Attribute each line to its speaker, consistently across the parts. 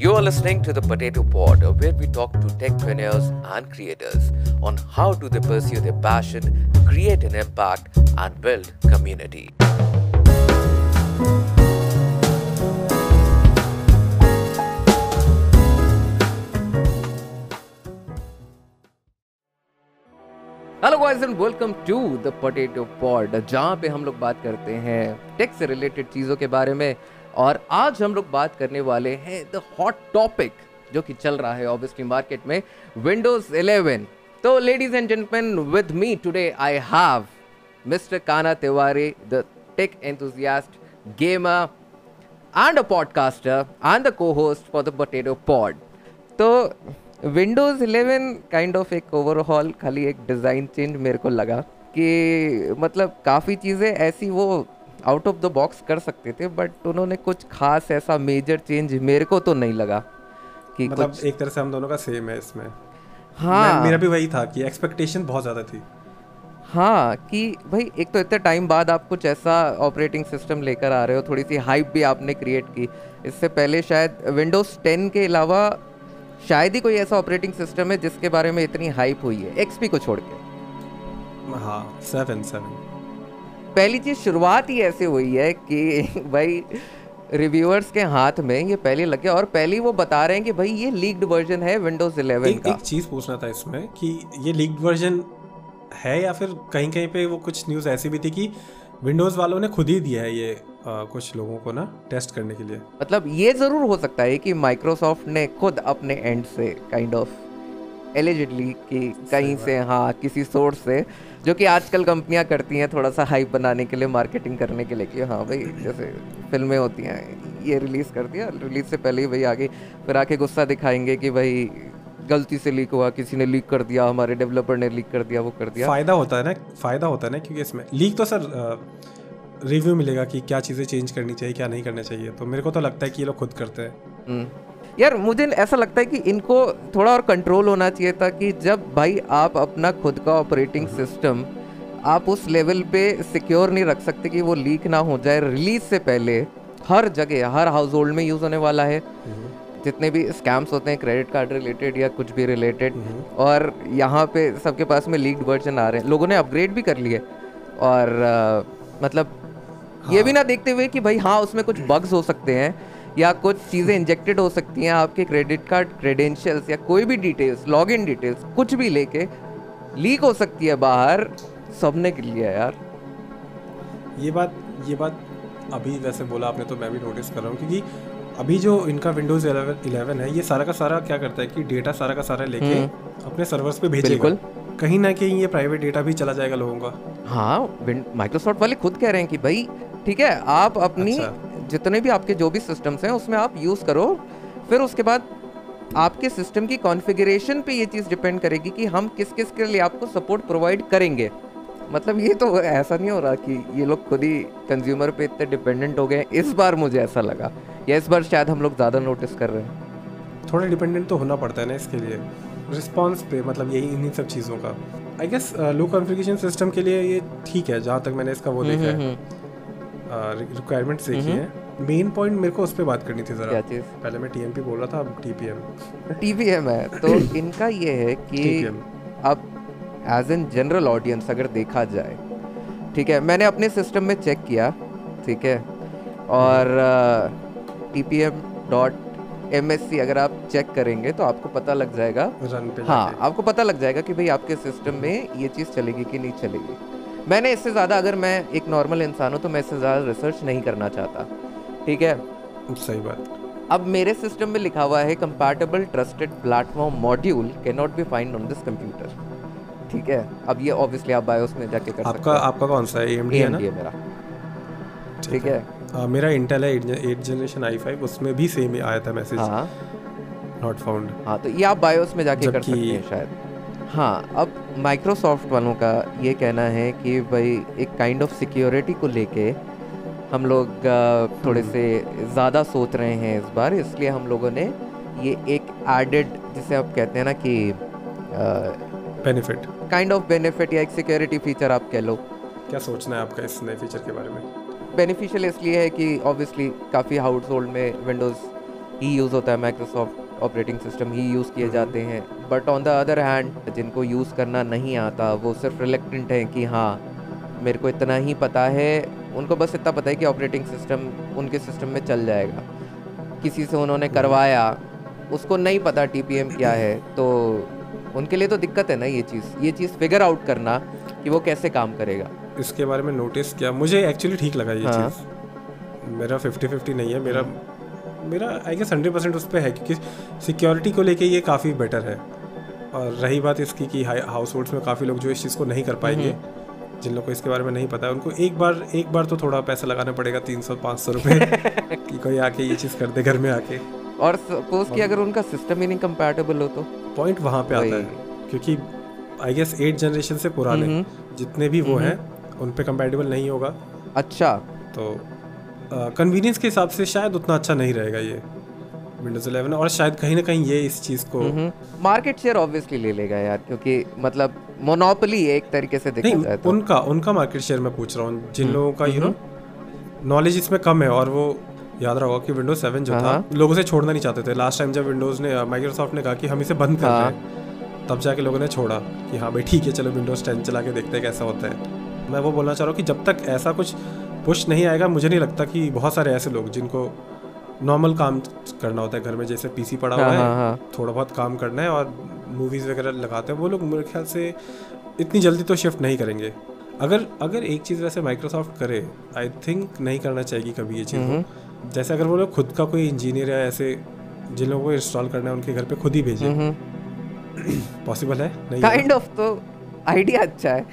Speaker 1: You are listening to the Potato Pod, where we talk to techpreneurs and creators on how do they pursue their passion, create an impact, and build community. Hello guys and welcome to the potato pod जहाँ पे हम लोग बात करते हैं take से related चीज़ों के बारे में और आज हम लोग बात करने वाले हैं द हॉट टॉपिक जो कि चल रहा है ऑब्वियसली मार्केट में विंडोज़ 11 तो ladies and gentleman with me today I have mister Kana Tiwari the tech enthusiast gamer and a podcaster, and the co-host for the Potato Pod. तो Windows 11 kind of एक overall खाली एक design change मेरे को लगा कि मतलब काफ़ी चीज़ें ऐसी वो आउट ऑफ़ द बॉक्स कर सकते थे बट उन्होंने कुछ खास ऐसा मेजर चेंज मेरे को तो नहीं लगा
Speaker 2: कि मतलब कुछ... एक तरह से हम दोनों का सेम है इसमें। हाँ। मेरा भी वही था कि एक्सपेक्टेशन बहुत ज़्यादा थी।
Speaker 1: हाँ कि भाई एक तो इतने टाइम बाद आप कुछ ऐसा ऑपरेटिंग सिस्टम लेकर आ रहे हो थोड़ी सी हाइप भी आपने क्रिएट की। इससे पहले शायद विंडोज़ 10 के अलावा शायद ही कोई ऐसा ऑपरेटिंग सिस्टम है जिसके बारे में इतनी हाइप हुई है एक्सपी को छोड़ के।
Speaker 2: हाँ सेवन सेवन
Speaker 1: पहली चीज़ शुरुआत ही ऐसे हुई है कि भाई रिव्यूअर्स के हाथ में ये पहले लगे और पहले वो बता रहे हैं कि भाई ये लीक्ड वर्जन है विंडोज़ 11
Speaker 2: एक, का। एक चीज़ पूछना था इसमें कि ये लीक्ड वर्जन है या फिर कहीं कहीं पे वो कुछ न्यूज़ ऐसी भी थी कि विंडोज़ वालों ने खुद ही दिया है ये आ, कुछ लोगों को ना टेस्ट करने के लिए?
Speaker 1: मतलब ये ज़रूर हो सकता है कि माइक्रोसॉफ्ट ने खुद अपने एंड से काइंड kind ऑफ़ एलिजिडली कि कहीं से हाँ किसी सोर्स से जो कि आजकल कंपनियाँ करती हैं थोड़ा सा हाइप बनाने के लिए मार्केटिंग करने के लिए कि हाँ भाई जैसे फ़िल्में होती हैं ये रिलीज़ कर दिया रिलीज़ से पहले ही भाई आगे फिर आके गुस्सा दिखाएँगे कि भाई गलती से लीक हुआ किसी ने लीक कर दिया हमारे डेवलपर ने लीक कर दिया वो कर दिया।
Speaker 2: फ़ायदा होता है ना फ़ायदा होता है ना क्योंकि इसमें लीक तो सर रिव्यू मिलेगा कि क्या चीज़ें चेंज करनी चाहिए क्या नहीं करना चाहिए तो मेरे को तो लगता है कि ये लोग खुद करते हैं। हम्म।
Speaker 1: यार मुझे ऐसा लगता है कि इनको थोड़ा और कंट्रोल होना चाहिए था कि जब भाई आप अपना खुद का ऑपरेटिंग सिस्टम आप उस लेवल पे सिक्योर नहीं रख सकते कि वो लीक ना हो जाए रिलीज़ से पहले हर जगह हर हाउस होल्ड में यूज़ होने वाला है हम्म। जितने भी स्कैम्स होते हैं क्रेडिट कार्ड रिलेटेड या कुछ भी रिलेटेड हम्म। और यहाँ पे सबके पास में लीक्ड वर्जन आ रहे हैं लोगों ने अपग्रेड भी कर लिए और आ, मतलब हाँ। ये भी ना देखते हुए कि भाई हाँ उसमें कुछ बग्स हो सकते हैं या कुछ चीज़ें इंजेक्टेड हो सकती हैं आपके क्रेडिट कार्ड क्रेडेंशियल्स या कोई भी डिटेल्स लॉग इन डिटेल्स कुछ भी लेके लीक हो सकती है बाहर सबने के लिए यार
Speaker 2: ये बात ये बात अभी वैसे बोला आपने तो मैं भी नोटिस कर रहा हूँ क्योंकि अभी जो इनका विंडोज़ 11 है ये सारा का सारा क्या करता है कि डेटा सारा का सारा लेके हम्म। अपने सर्वर्स पे भेजेगा कहीं ना कहीं ये प्राइवेट डेटा भी चला जाएगा लोगों का
Speaker 1: हाँ माइक्रोसॉफ्ट वाले खुद कह रहे हैं कि भाई ठीक है आप अपनी अच्छा। जितने भी आपके जो भी सिस्टम्स हैं उसमें आप यूज़ करो। फिर उसके बाद आपके सिस्टम की कॉन्फ़िगरेशन पे ये चीज़ डिपेंड करेगी कि हम किस किस के लिए आपको सपोर्ट प्रोवाइड करेंगे। मतलब ये तो ऐसा नहीं हो रहा कि ये लोग खुद ही कंज्यूमर पे इतने डिपेंडेंट हो गए इस बार मुझे ऐसा लगा। या इस बार शायद हम लोग ज़्यादा नोटिस कर रहे हैं।
Speaker 2: थोड़ा डिपेंडेंट तो होना पड़ता है ना इसके लिए। रिस्पॉन्स पे मतलब यही इन्हीं सब चीज़ों का। I guess low configuration system के लिए ये ठीक है जहाँ तक मैंने इसका वो देखा है। Requirements hmm, hmm, hmm. देखी है। मेन पॉइंट मेरे को उस पर बात करनी थी ज़रा। क्या चीज़? पहले मैं टीएमपी बोल रहा था अब टीपीएम
Speaker 1: टीपीएम है तो इनका ये है कि अब एज एन जनरल ऑडियंस अगर देखा जाए ठीक है मैंने अपने सिस्टम में चेक किया ठीक है और T P M dot M S C अगर आप चेक करेंगे तो आपको पता लग जाएगा। हाँ आपको पता लग जाएगा कि भाई आपके सिस्टम में ये चीज़ चलेगी कि नहीं चलेगी। मैंने इससे ज़्यादा अगर मैं एक नॉर्मल इंसान हूँ तो मैं इससे ज़्यादा रिसर्च नहीं करना चाहता। ठीक है?
Speaker 2: सही बात।
Speaker 1: अब मेरे सिस्टम में लिखा हुआ है compatible trusted platform module can not be find on this computer ठीक है? अब ये ऑब्वियसली आप बायोस में जाके कर
Speaker 2: आपका आपका कौन सा है? एएमडी है ना?
Speaker 1: है मेरा। ठीक है?
Speaker 2: आ, मेरा इंटेल है एट जनरेशन आई फाइव उसमें भी सेम आया था मैसेज हाँ। नॉट फाउंड
Speaker 1: हाँ तो ये आप बायोस में जाके कर सकते हैं शायद। हाँ अब माइक्रोसॉफ्ट वालों का ये कहना है कि भाई एक काइंड ऑफ़ सिक्योरिटी को लेके हम लोग थोड़े हम्म। से ज़्यादा सोच रहे हैं इस बार इसलिए हम लोगों ने ये एक एडेड जिसे आप कहते हैं ना कि
Speaker 2: बेनिफिट
Speaker 1: काइंड ऑफ़ बेनिफिट या एक सिक्योरिटी फीचर आप कह लो।
Speaker 2: क्या सोचना है आपका इस नए फीचर के बारे में?
Speaker 1: बेनिफिशियल इसलिए है कि ऑब्वियसली काफ़ी हाउस होल्ड में विंडोज़ ही यूज़ होता है माइक्रोसॉफ्ट ऑपरेटिंग सिस्टम ही यूज़ किए जाते हैं। But on the other hand जिनको यूज़ करना नहीं आता वो सिर्फ़ रिलेक्टेंट हैं कि हाँ मेरे को इतना ही पता है। उनको बस इतना पता है कि ऑपरेटिंग सिस्टम उनके सिस्टम में चल जाएगा। किसी से उन्होंने करवाया उसको नहीं पता टीपीएम क्या है तो उनके लिए तो दिक्कत है ना ये चीज़। ये चीज़ फिगर आउट करना कि वो कैसे काम करेगा।
Speaker 2: इसके बारे में नोटिस किया। मुझे एक्चुअली ठीक लगा ये हाँ. चीज़। मेरा फिफ्टी फिफ्टी नहीं है। मेरा मेरा आई गेस हंड्रेड परसेंट उस पर है क्योंकि सिक्योरिटी को लेके ये काफ़ी बेटर है। और रही बात इसकी कि हाउस होल्ड्स में काफ़ी लोग जो इस चीज़ को नहीं कर पाएँगे। जिन लोगों को इसके बारे में नहीं पता है उनको एक बार एक बार तो थोड़ा पैसा लगाना पड़ेगा तीन सौ पाँच सौ रुपये कि कोई आके ये चीज़ कर दे घर में आके।
Speaker 1: और सपोज़ कि अगर उनका सिस्टम ही नहीं कंपैटिबल हो तो?
Speaker 2: पॉइंट वहाँ पे आता है क्योंकि आई गेस एट जनरेशन से पुराने। जितने भी वो हैं उन पे कंपैटिबल नहीं होगा।
Speaker 1: अच्छा।
Speaker 2: तो कन्वीनियंस के हिसाब से शायद उतना अच्छा नहीं रहेगा ये विंडोज़ 11 और शायद कहीं ना कहीं ये इस चीज़ को
Speaker 1: मार्केट शेयर ऑब्वियसली ले लेगा यार क्योंकि मतलब मोनोपोली एक तरीके से देखा जाए
Speaker 2: तो। उनका उनका मार्केट शेयर मैं पूछ रहा हूँ जिन हम्म, लोगों का यू नो नॉलेज इसमें कम है और वो याद रहा होगा कि विंडोज़ सेवन जो था हाँ, हाँ। लोगों से छोड़ना नहीं चाहते थे। लास्ट टाइम जब विंडोज़ ने माइक्रोसॉफ्ट ने कहा कि हम इसे बंद कर रहे हैं तब जाके लोगों ने छोड़ा कि हाँ भाई ठीक है चलो विंडोज़ टेन चला के देखते हैं कैसा होता है। मैं वो बोलना चाह रहा हूँ कि जब तक ऐसा कुछ पुश नहीं आएगा मुझे नहीं लगता कि बहुत सारे ऐसे लोग जिनको नॉर्मल काम करना होता है घर में जैसे पीसी पड़ा हुआ हाँ, है हाँ, हाँ. थोड़ा बहुत काम करना है और मूवीज़ वगैरह लगाते हैं वो लोग मेरे ख्याल से इतनी जल्दी तो शिफ्ट नहीं करेंगे। अगर अगर एक चीज़ वैसे माइक्रोसॉफ्ट करे आई थिंक नहीं करना चाहिए कभी ये चीज़। जैसे अगर वो लोग खुद का कोई इंजीनियर या ऐसे जिन लोगों को इंस्टॉल करना है उनके घर पे खुद ही भेजे। पॉसिबल है?
Speaker 1: नहीं काइंड ऑफ़ तो आइडिया अच्छा है।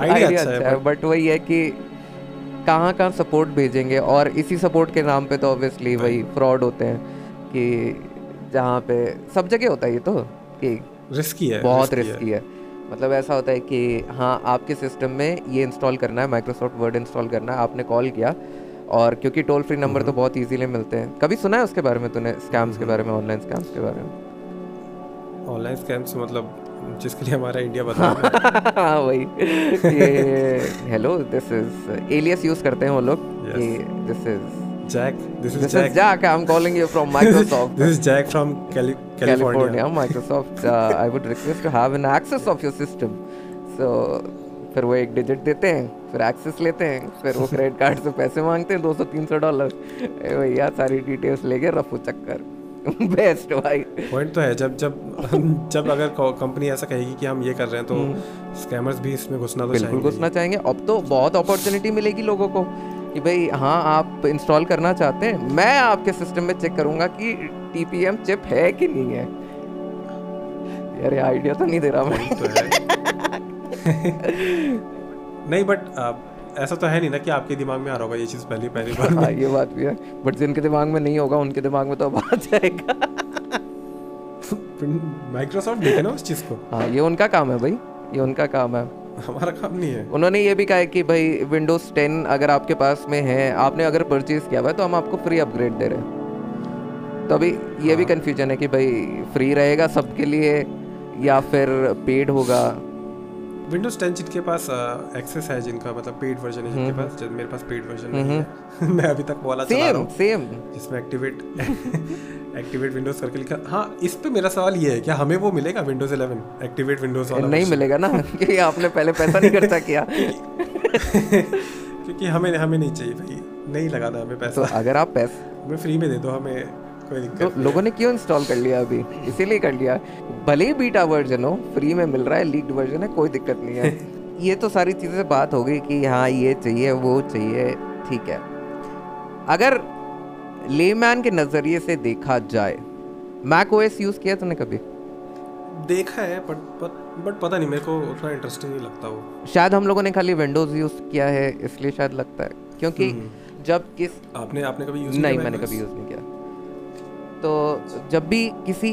Speaker 1: आइडिया अच्छा, अच्छा है बट वही है कि कहाँ कहाँ सपोर्ट भेजेंगे और इसी सपोर्ट के नाम पे तो ऑब्वियसली वही फ्रॉड होते हैं कि जहाँ पे सब जगह होता है ये तो कि
Speaker 2: रिस्की है
Speaker 1: बहुत रिस्की है। मतलब ऐसा होता है कि हाँ आपके सिस्टम में ये इंस्टॉल करना है माइक्रोसॉफ्ट वर्ड इंस्टॉल करना है आपने कॉल किया और क्योंकि टोल फ्री नंबर तो बहुत इजीली मिलते हैं। कभी सुना है उसके बारे में तूने स्कैम्स के बारे में ऑनलाइन स्कैम्स के बारे में?
Speaker 2: ऑनलाइन स्कैम्स मतलब जिसके लिए हमारा इंडिया बता हाँ
Speaker 1: वही। ये hello this is alias use करते हैं वो लोग this is
Speaker 2: Jack. This is
Speaker 1: this
Speaker 2: Jack.
Speaker 1: is Jack. I'm calling you from Microsoft.
Speaker 2: this is Jack from Cali- California. California.
Speaker 1: Microsoft. Uh, I would request to have an access of your system. So फिर वो एक digit देते हैं फिर access लेते हैं फिर वो क्रेडिट कार्ड से पैसे मांगते हैं दो सौ तीन सौ डॉलर भैया सारी डिटेल्स लेके रफू चक्कर बेस्ट भाई
Speaker 2: पॉइंट तो है जब जब जब अगर कंपनी ऐसा कहेगी कि हम ये कर रहे हैं तो स्कैमर्स हम्म। भी इसमें घुसना तो
Speaker 1: बिल्कुल घुसना चाहेंगे अब तो बहुत अपॉर्चुनिटी मिलेगी लोगों को कि भाई हाँ आप इंस्टॉल करना चाहते हैं। मैं आपके सिस्टम में चेक करूँगा कि टीपीएम चिप है कि नहीं है। यार आइडिया तो नहीं दे रहा मैं। तो
Speaker 2: नहीं बट ऐसा तो है नहीं ना कि आपके दिमाग में आ रहा होगा ये चीज़ पहली पहली बार
Speaker 1: हाँ ये बात भी है। बट जिनके दिमाग में नहीं होगा उनके दिमाग में तो अब आ जाएगा।
Speaker 2: माइक्रोसॉफ्ट देखे ना उस चीज़ को?
Speaker 1: हाँ ये उनका काम है भाई। ये उनका काम है।
Speaker 2: हमारा काम नहीं है
Speaker 1: उन्होंने ये भी कहा है कि भाई विंडोज़ 10 अगर आपके पास में है आपने अगर परचेज किया हुआ है तो हम आपको फ्री अपग्रेड दे रहे हैं तो अभी ये हाँ। भी कंफ्यूजन हाँ। है कि भाई फ्री रहेगा सबके लिए या फिर पेड होगा
Speaker 2: विंडोज़ 10 जिनके पास एक्सेस है जिनका मतलब पेड वर्जन है जिनके हम्म। पास मेरे पास पेड वर्जन नहीं है मैं अभी तक वाला चला रहा हूँ।
Speaker 1: सेम
Speaker 2: जिसमें एक्टिवेट एक्टिवेट विंडोज़ करके लिखा हाँ इस पे मेरा सवाल ये है क्या हमें वो मिलेगा विंडोज़ 11 एक्टिवेट विंडोज़ वाला
Speaker 1: नहीं मिलेगा ना क्योंकि आपने पहले पैसा नहीं खर्चा किया।
Speaker 2: क्योंकि हमें हमें नहीं चाहिए भाई नहीं लगाना हमें पैसा।
Speaker 1: तो अगर आप पैसा
Speaker 2: हमें फ्री में दे दो हमें कोई दिक्कत
Speaker 1: तो लोगों ने क्यों इंस्टॉल कर लिया अभी? इसीलिए कर लिया। भले ही बीटा वर्जन हो फ्री में मिल रहा है लीक्ड वर्जन है कोई दिक्कत नहीं है। ये तो सारी चीज़ें से बात हो गई कि हाँ ये चाहिए वो चाहिए ठीक है। अगर लेमैन के नज़रिए से देखा जाए मैक ओएस यूज़ किया तूने कभी?
Speaker 2: देखा है बट बट बट पता नहीं मेरे को उतना इंटरेस्टिंग नहीं लगता वो।
Speaker 1: शायद हम लोगों ने खाली विंडोज़ यूज़ किया है इसलिए शायद लगता है। क्योंकि हम्म। जब किस
Speaker 2: आपने आपने कभी यूज़
Speaker 1: नहीं मैंने कभी यूज़ नहीं किया। तो जब भी किसी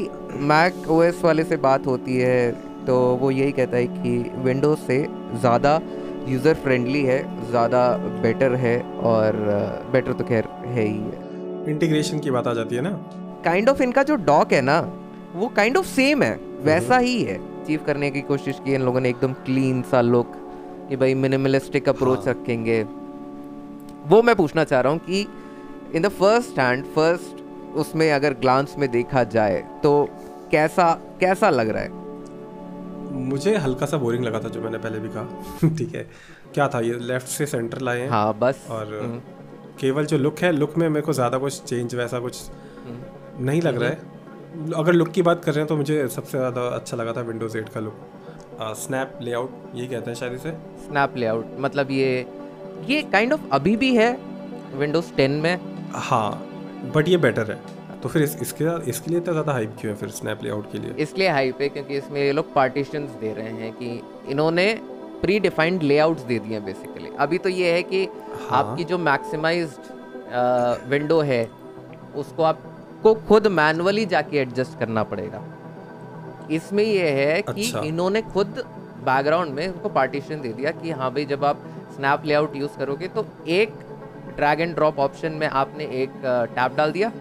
Speaker 1: मैक ओएस वाले से बात होती है तो वो यही कहता है कि विंडोज़ से ज़्यादा यूज़र फ्रेंडली है ज़्यादा बेटर है और बेटर तो खैर है ही है।
Speaker 2: इंटीग्रेशन की बात आ जाती है ना?
Speaker 1: काइंड ऑफ़ इनका जो डॉक है ना वो काइंड ऑफ़ सेम है वैसा ही है। अचीव करने की कोशिश की इन लोगों ने एकदम क्लीन सा लुक कि भाई मिनिमलिस्टिक अप्रोच हाँ. रखेंगे। वो मैं पूछना चाह रहा हूँ कि in the first hand first उसमें अगर ग्लांस में देखा जाए तो कैसा कैसा लग रहा है?
Speaker 2: मुझे हल्का सा बोरिंग लगा था जो मैंने पहले भी कहा। ठीक है। क्या था ये? लेफ़्ट से सेंटर लाए हाँ।
Speaker 1: बस।
Speaker 2: और
Speaker 1: हम्म,
Speaker 2: केवल जो लुक है लुक में मेरे को ज़्यादा कुछ चेंज वैसा कुछ
Speaker 1: हम्म।
Speaker 2: नहीं लग रहा है। अगर लुक की बात कर रहे हैं तो मुझे सबसे ज़्यादा अच्छा लगा था विंडोज़ एट का लुक स्नैप लेआउट ये कहते हैं शायद इसे।
Speaker 1: स्नैप लेआउट मतलब ये ये काइंड kind ऑफ़ of अभी भी है विंडोज़ 10 में?
Speaker 2: हाँ। बट ये बेटर है तो फिर इस, इसके इसके लिए इतना ज़्यादा हाइप क्यों है फिर स्नैप लेआउट के लिए
Speaker 1: इसलिए हाइप है क्योंकि इसमें ये लोग पार्टीशंस दे रहे हैं कि इन्होंने प्री डिफाइंड लेआउट्स दे दिए हैं बेसिकली अभी तो ये है कि
Speaker 2: हाँ।
Speaker 1: आपकी जो मैक्सिमाइज्ड विंडो है उसको आपको खुद मैनुअली जाके एडजस्ट करना पड़ेगा इसमें ये है कि
Speaker 2: अच्छा।
Speaker 1: इन्होंने खुद बैकग्राउंड में उसको पार्टीशन दे दिया कि हाँ भाई जब आप स्नैप लेआउट यूज़ करोगे तो एक ड्रैग एंड ड्रॉप ऑप्शन में आपने एक टैब डाल दिया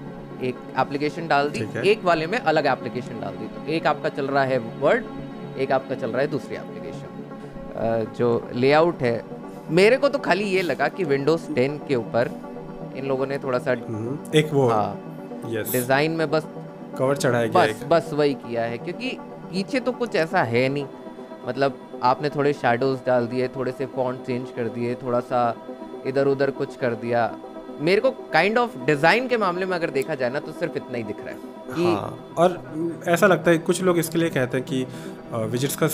Speaker 1: एक एप्लीकेशन डाल दी एक वाले में अलग एप्लीकेशन डाल दी। तो एक आपका चल रहा है वर्ड एक आपका चल रहा है दूसरी एप्लीकेशन जो लेआउट है मेरे को तो खाली ये लगा कि विंडोज़ 10 के ऊपर इन लोगों ने थोड़ा सा
Speaker 2: हम्म, एक वो
Speaker 1: हाँ डिज़ाइन में बस
Speaker 2: कवर चढ़ाया गया
Speaker 1: बस बस वही किया है क्योंकि पीछे तो कुछ ऐसा है नहीं। मतलब आपने थोड़े शेडोज डाल दिए थोड़े से फॉन्ट चेंज कर दिए थोड़ा सा इधर उधर कुछ कर दिया। मेरे को काइंड ऑफ़ डिज़ाइन के मामले में अगर देखा जाए ना तो सिर्फ़ इतना ही दिख रहा है कि
Speaker 2: हाँ और ऐसा लगता है कुछ लोग इसके लिए कहते हैं कि विजिट्स का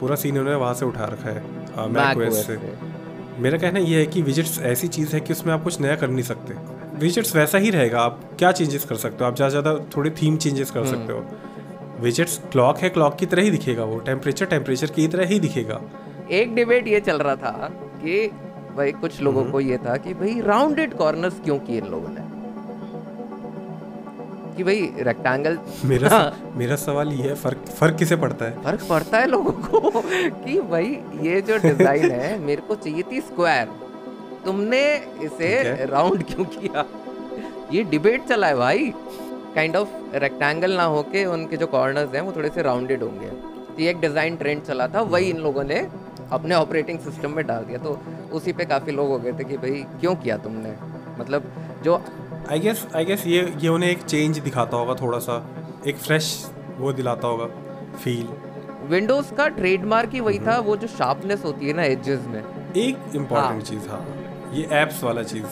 Speaker 2: पूरा सीन उन्होंने वहाँ से उठा रखा है मैक OS से। मेरा कहना ये है कि विजिट्स ऐसी चीज़ है कि उसमें आप कुछ नया कर नहीं सकते। विजिट्स वैसा ही रहेगा आप क्या चेंजेस कर सकते हो? आप ज़्यादा ज़्यादा थोड़े थीम चेंजेस कर सकते हो। विजिट्स क्लॉक है क्लॉक की तरह ही दिखेगा वो टेम्परेचर टेम्परेचर की तरह ही दिखेगा।
Speaker 1: एक डिबेट ये चल रहा था कि भाई कुछ लोगों को ये था कि भाई राउंडेड कॉर्नर्स क्यों किए इन लोगों ने? कि भाई रेक्टेंगल
Speaker 2: मेरा स- मेरा सवाल ये है फ़र्क फ़र्क किसे पड़ता है?
Speaker 1: फ़र्क पड़ता है लोगों को कि भाई ये जो डिज़ाइन है मेरे को चाहिए थी स्क्वायर तुमने इसे राउंड क्यों किया? ये डिबेट चला है भाई। काइंड ऑफ़ रेक्टेंगल ना होके उनके जो कॉर्नर्स हैं वो थोड़े से राउंडेड होंगे। तो ये एक डिज़ाइन ट्रेंड चला था वही इन लोगों ने अपने ऑपरेटिंग सिस्टम में डाल दिया तो उसी पे काफ़ी लोग हो गए थे कि भाई क्यों किया तुमने? मतलब जो
Speaker 2: आई गेस आई गेस ये ये उन्हें एक चेंज दिखाता होगा थोड़ा सा एक फ्रेश वो दिलाता होगा फील
Speaker 1: विंडोज़ का ट्रेडमार्क ही वही था वो जो शार्पनेस होती है ना एजेस में।
Speaker 2: एक इंपॉर्टेंट
Speaker 1: हाँ।
Speaker 2: चीज़ हाँ। ये एप्स वाला चीज़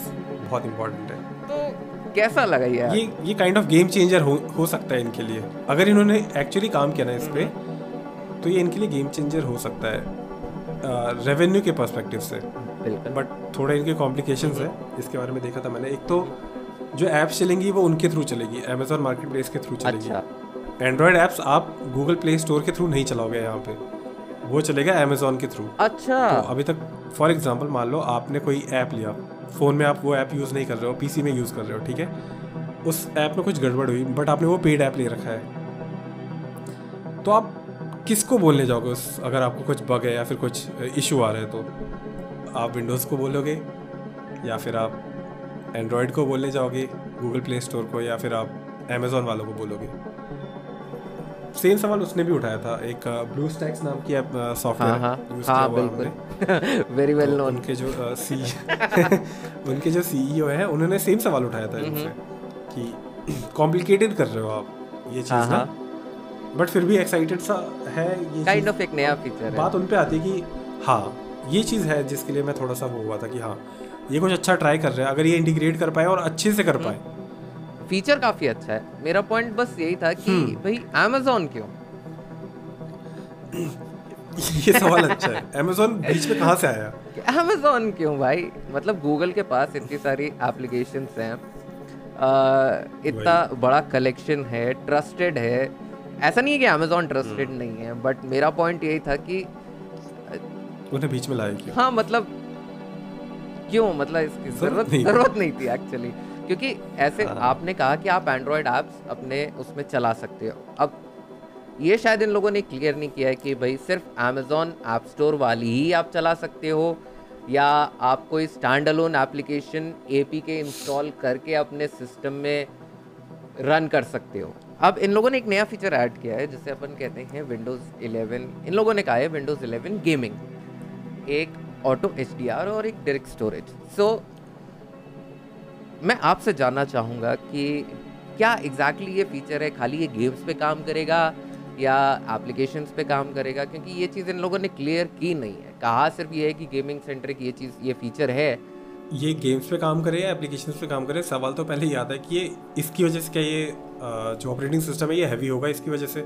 Speaker 2: बहुत इम्पोर्टेंट है।
Speaker 1: तो कैसा लगा ये
Speaker 2: ये ये काइंड ऑफ़ गेम चेंजर हो हो सकता है इनके लिए। अगर इन्होंने एक्चुअली काम किया ना इस पे तो ये इनके लिए गेम चेंजर हो सकता है। रेवेन्यू के पर्सपेक्टिव से। बट थोड़े इनके कॉम्प्लिकेशंस है इसके बारे में देखा था मैंने। एक तो जो ऐप्स चलेंगी वो उनके थ्रू चलेगी अमेजोन मार्केट प्लेस के थ्रू चलेगी।
Speaker 1: अच्छा।
Speaker 2: एंड्रॉयड ऐप्स आप गूगल प्ले स्टोर के थ्रू नहीं चलाओगे यहाँ पे। वो चलेगा अमेजोन के थ्रू
Speaker 1: अच्छा।
Speaker 2: तो अभी तक फॉर एग्ज़ाम्पल मान लो आपने कोई ऐप लिया। फ़ोन में आप वो ऐप यूज़ नहीं कर रहे हो पीसी में यूज़ कर रहे हो ठीक है? उस ऐप में कुछ गड़बड़ हुई बट आपने वो पेड ऐप ले रखा है। तो आप किसको बोलने जाओगे उस अगर आपको कुछ बग है या फिर कुछ इशू आ रहा है तो? आप विंडोज़ को बोलोगे या फिर आप एंड्रॉयड को बोलने जाओगे गूगल प्ले स्टोर को या फिर आप अमेजोन वालों को बोलोगे? सेम सवाल उसने भी उठाया था एक ब्लू स्टैक्स नाम की ऐप
Speaker 1: हाँ
Speaker 2: सॉफ्टवेयर
Speaker 1: हाँ
Speaker 2: यूज़
Speaker 1: हाँ
Speaker 2: हमने
Speaker 1: बिल्कुल। वेरी वेल नोन
Speaker 2: उनके जो सी उनके जो सीईओ है उन्होंने सेम सवाल उठाया था इनसे कि कॉम्प्लिकेटेड कर रहे हो आप ये
Speaker 1: हाँ,
Speaker 2: चीज़ ना बट फिर भी एक्साइटेड सा है ये
Speaker 1: काइंड
Speaker 2: चीज़।
Speaker 1: ऑफ़ एक नया फीचर है।
Speaker 2: बात उन पे आती है कि हाँ ये चीज़ है जिसके लिए मैं थोड़ा सा वो हुआ था कि हाँ ये कुछ अच्छा ट्राई कर रहे हैं अगर ये इंटीग्रेट कर पाए और अच्छे से कर पाए।
Speaker 1: फीचर काफ़ी अच्छा है। मेरा पॉइंट बस यही था कि
Speaker 2: हम्म।
Speaker 1: भाई Amazon क्यों?
Speaker 2: ये सवाल अच्छा है। अमेजोन बीच में कहाँ से आया?
Speaker 1: Amazon क्यों भाई? मतलब गूगल के पास इतनी सारी एप्लीकेशन हैं। इतना बड़ा कलेक्शन है ट्रस्टेड है ऐसा नहीं है कि Amazon ट्रस्टेड
Speaker 2: हम्म।
Speaker 1: नहीं है बट मेरा पॉइंट यही था कि
Speaker 2: उन्हें बीच में लाया क्यों
Speaker 1: हाँ मतलब क्यों मतलब इसकी
Speaker 2: ज़रूरत
Speaker 1: ज़रूरत
Speaker 2: नहीं थी।
Speaker 1: ज़रूरत नहीं थी एक्चुअली क्योंकि ऐसे
Speaker 2: हाँ।
Speaker 1: आपने कहा कि आप एंड्रॉयड ऐप्स अपने उसमें चला सकते हो अब ये शायद इन लोगों ने क्लियर नहीं किया है कि भाई सिर्फ़ अमेजोन ऐप स्टोर वाली ही आप चला सकते हो या आप कोई स्टैंड अलोन एप्लीकेशन ए के इंस्टॉल करके अपने सिस्टम में रन कर सकते हो अब इन लोगों ने एक नया फीचर ऐड किया है, जिसे अपन कहते हैं विंडोज़ 11 इन लोगों ने कहा है विंडोज़ 11 गेमिंग एक ऑटो एच और एक डायरेक्ट स्टोरेज सो मैं आपसे जानना चाहूँगा कि क्या एग्जैक्टली exactly ये फीचर है? खाली ये गेम्स पे काम करेगा या एप्लीकेशंस पे काम करेगा? क्योंकि ये चीज़ इन लोगों ने क्लियर की नहीं है। कहा सिर्फ़ ये है कि गेमिंग सेंटर की ये चीज़, ये फीचर है।
Speaker 2: ये गेम्स पे काम करे या एप्लीकेशंस पे काम करे, सवाल तो पहले ही आता है कि ये इसकी वजह से क्या ये जो ऑपरेटिंग सिस्टम है, ये हैवी होगा इसकी वजह से?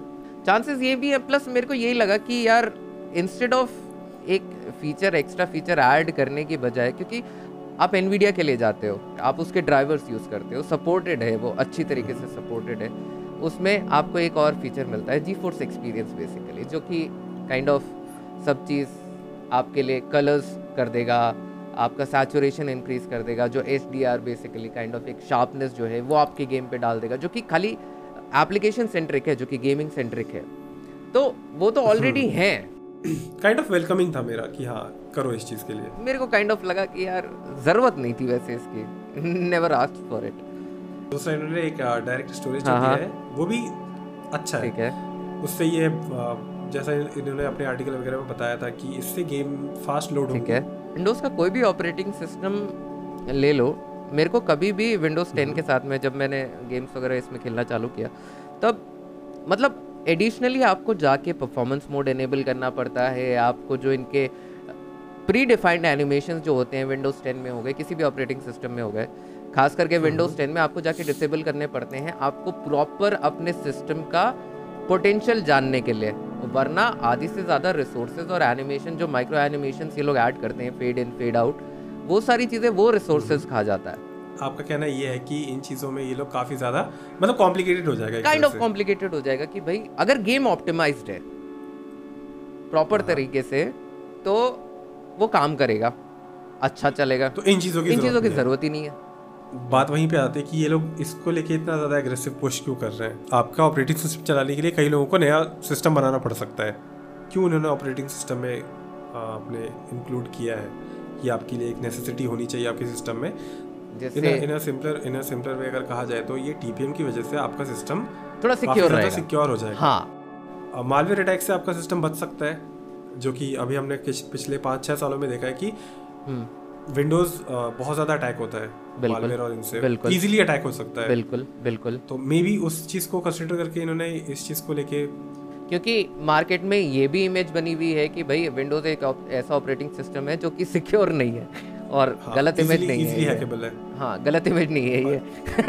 Speaker 1: चांसेस ये भी है प्लस मेरे को यही लगा कि यार इंस्टेड ऑफ़ एक फीचर एक्स्ट्रा फीचर ऐड करने की बजाय, क्योंकि आप एनवीडिया के लिए जाते हो, आप उसके ड्राइवर्स यूज़ करते हो सपोर्टेड है वो, अच्छी तरीके से सपोर्टेड है, उसमें आपको एक और फीचर मिलता है जी फोर्स एक्सपीरियंस बेसिकली जो कि काइंड ऑफ़ सब चीज़ आपके लिए कलर्स कर देगा आपका सैचुरेशन इंक्रीज कर देगा जो H D R basically kind of एक शार्पनेस जो है वो आपके गेम पे डाल देगा जो कि खाली एप्लीकेशन सेंट्रिक है जो कि गेमिंग सेंट्रिक है। तो वो तो ऑलरेडी। है।
Speaker 2: काइंड ऑफ़ वेलकमिंग था मेरा कि हाँ करो इस चीज़ के लिए।
Speaker 1: मेरे को काइंड kind ऑफ़ of लगा कि यार ज़रूरत नहीं थी वैसे इसकी। नेवर आस्क्ड फॉर इट
Speaker 2: दूसरा इन्होंने एक डायरेक्ट स्टोरेज जो दिया है वो भी अच्छा है। ठीक है। उससे ये जैसा इन्होंने अपने आर्टिकल वगैरह में बताया था कि इससे गेम फास्ट लोड
Speaker 1: ठीक है। विंडोज़ का कोई भी ऑपरेटिंग सिस्टम ले लो मेरे को कभी भी विंडोज़ टेन के साथ में जब मैंने गेम्स वगैरह इसमें खेलना चालू किया तब मतलब एडिशनली आपको जाके परफॉर्मेंस मोड एनेबल करना पड़ता है आपको जो इनके प्री डिफाइंड एनिमेशन जो होते हैं विंडोज़ टेन में हो गए किसी भी ऑपरेटिंग सिस्टम में हो गए खास करके विंडोज़ टेन में आपको जाके डिसेबल करने पड़ते हैं आपको प्रॉपर अपने सिस्टम का पोटेंशियल जानने के लिए। वरना आधी से ज़्यादा रिसोर्सेज और एनिमेशन जो माइक्रो एनिमेशन ये लोग ऐड करते हैं फेड इन फेड आउट वो सारी चीज़ें वो रिसोर्सेज खा जाता है।
Speaker 2: आपका कहना ये है कि इन चीज़ों में ये लोग काफ़ी ज़्यादा मतलब कॉम्प्लिकेटेड हो जाएगा
Speaker 1: काइंड ऑफ़ कॉम्प्लिकेटेड हो जाएगा कि भाई अगर गेम ऑप्टिमाइज्ड है प्रॉपर हाँ। तरीके से तो वो काम करेगा। अच्छा चलेगा।
Speaker 2: तो इन चीज़ों की
Speaker 1: इन चीज़ों की ज़रूरत ही नहीं है।
Speaker 2: बात वहीं पे आती है कि ये लोग इसको लेके इतना ज़्यादा एग्रेसिव पुश क्यों कर रहे हैं? आपका ऑपरेटिंग सिस्टम चलाने के लिए कई लोगों को नया सिस्टम बनाना पड़ सकता है। क्यों उन्होंने ऑपरेटिंग सिस्टम में आपने इंक्लूड किया है? कि आपके लिए एक नेसेसिटी होनी चाहिए आपके सिस्टम में। In simpler in simpler way अगर कहा जाए तो ये टीपीएम की वजह से आपका सिस्टम
Speaker 1: थोड़ा सिक्योर
Speaker 2: सिक्योर हो जाएगा।
Speaker 1: हाँ।
Speaker 2: मालवेयर अटैक से आपका सिस्टम बच सकता है जो कि अभी हमने पिछले पाँच छः सालों में देखा है कि विंडोज़ हम्म। बहुत ज़्यादा अटैक होता है।
Speaker 1: बिल्कुल बिल्कुल।
Speaker 2: इजीली अटैक हो सकता है।
Speaker 1: बिल्कुल बिल्कुल।
Speaker 2: तो मे बी उस चीज़ को कंसिडर करके इन्होंने इस चीज़ को लेके
Speaker 1: क्योंकि मार्केट में ये भी इमेज बनी हुई है कि भाई विंडोज़ एक ऐसा ऑपरेटिंग सिस्टम है जो कि सिक्योर नहीं है और हाँ, गलत इमेज नहीं है,
Speaker 2: है।
Speaker 1: हाँ गलत इमेज नहीं है ये।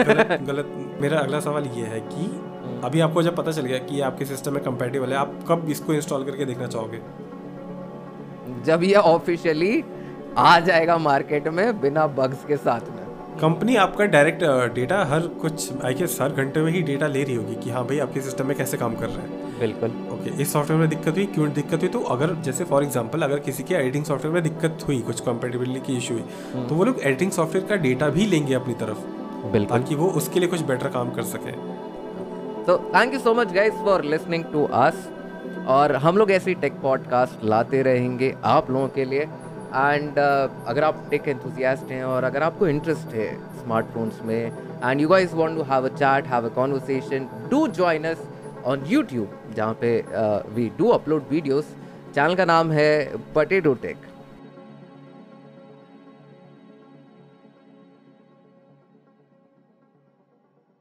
Speaker 2: गलत गलत मेरा अगला सवाल ये है कि हम्म। अभी आपको जब पता चल गया कि आपके सिस्टम में कंपेटेबल है आप कब इसको इंस्टॉल करके देखना चाहोगे?
Speaker 1: जब ये ऑफिशियली आ जाएगा मार्केट में बिना बग्स के साथ में।
Speaker 2: कंपनी आपका डायरेक्ट डेटा हर कुछ आई गेस हर घंटे में ही डेटा ले रही होगी कि हाँ भाई आपके सिस्टम में कैसे काम कर रहा है।
Speaker 1: बिल्कुल।
Speaker 2: ओके okay, इस सॉफ्टवेयर में दिक्कत हुई क्यों दिक्कत हुई? तो अगर जैसे फॉर एग्जांपल अगर किसी के एडिटिंग सॉफ्टवेयर में दिक्कत हुई कुछ कंपेटेबिलिटी की इशू हुई हम्म। तो वो लोग एडिटिंग सॉफ्टवेयर का डेटा भी लेंगे अपनी तरफ़। बिल्कुल। ताकि वो उसके लिए कुछ बेटर काम कर सके।
Speaker 1: तो thank you so much guys for listening to us और हम लोग ऐसी टेक पॉडकास्ट लाते रहेंगे आप लोगों के लिए। एंड uh, अगर आप टेक एंथुजियास्ट हैं और अगर आपको इंटरेस्ट है स्मार्टफोन्स में and you guys want to have a chat have a conversation do join us on YouTube जहाँ पे we do upload videos channel का नाम है पटेटो टेक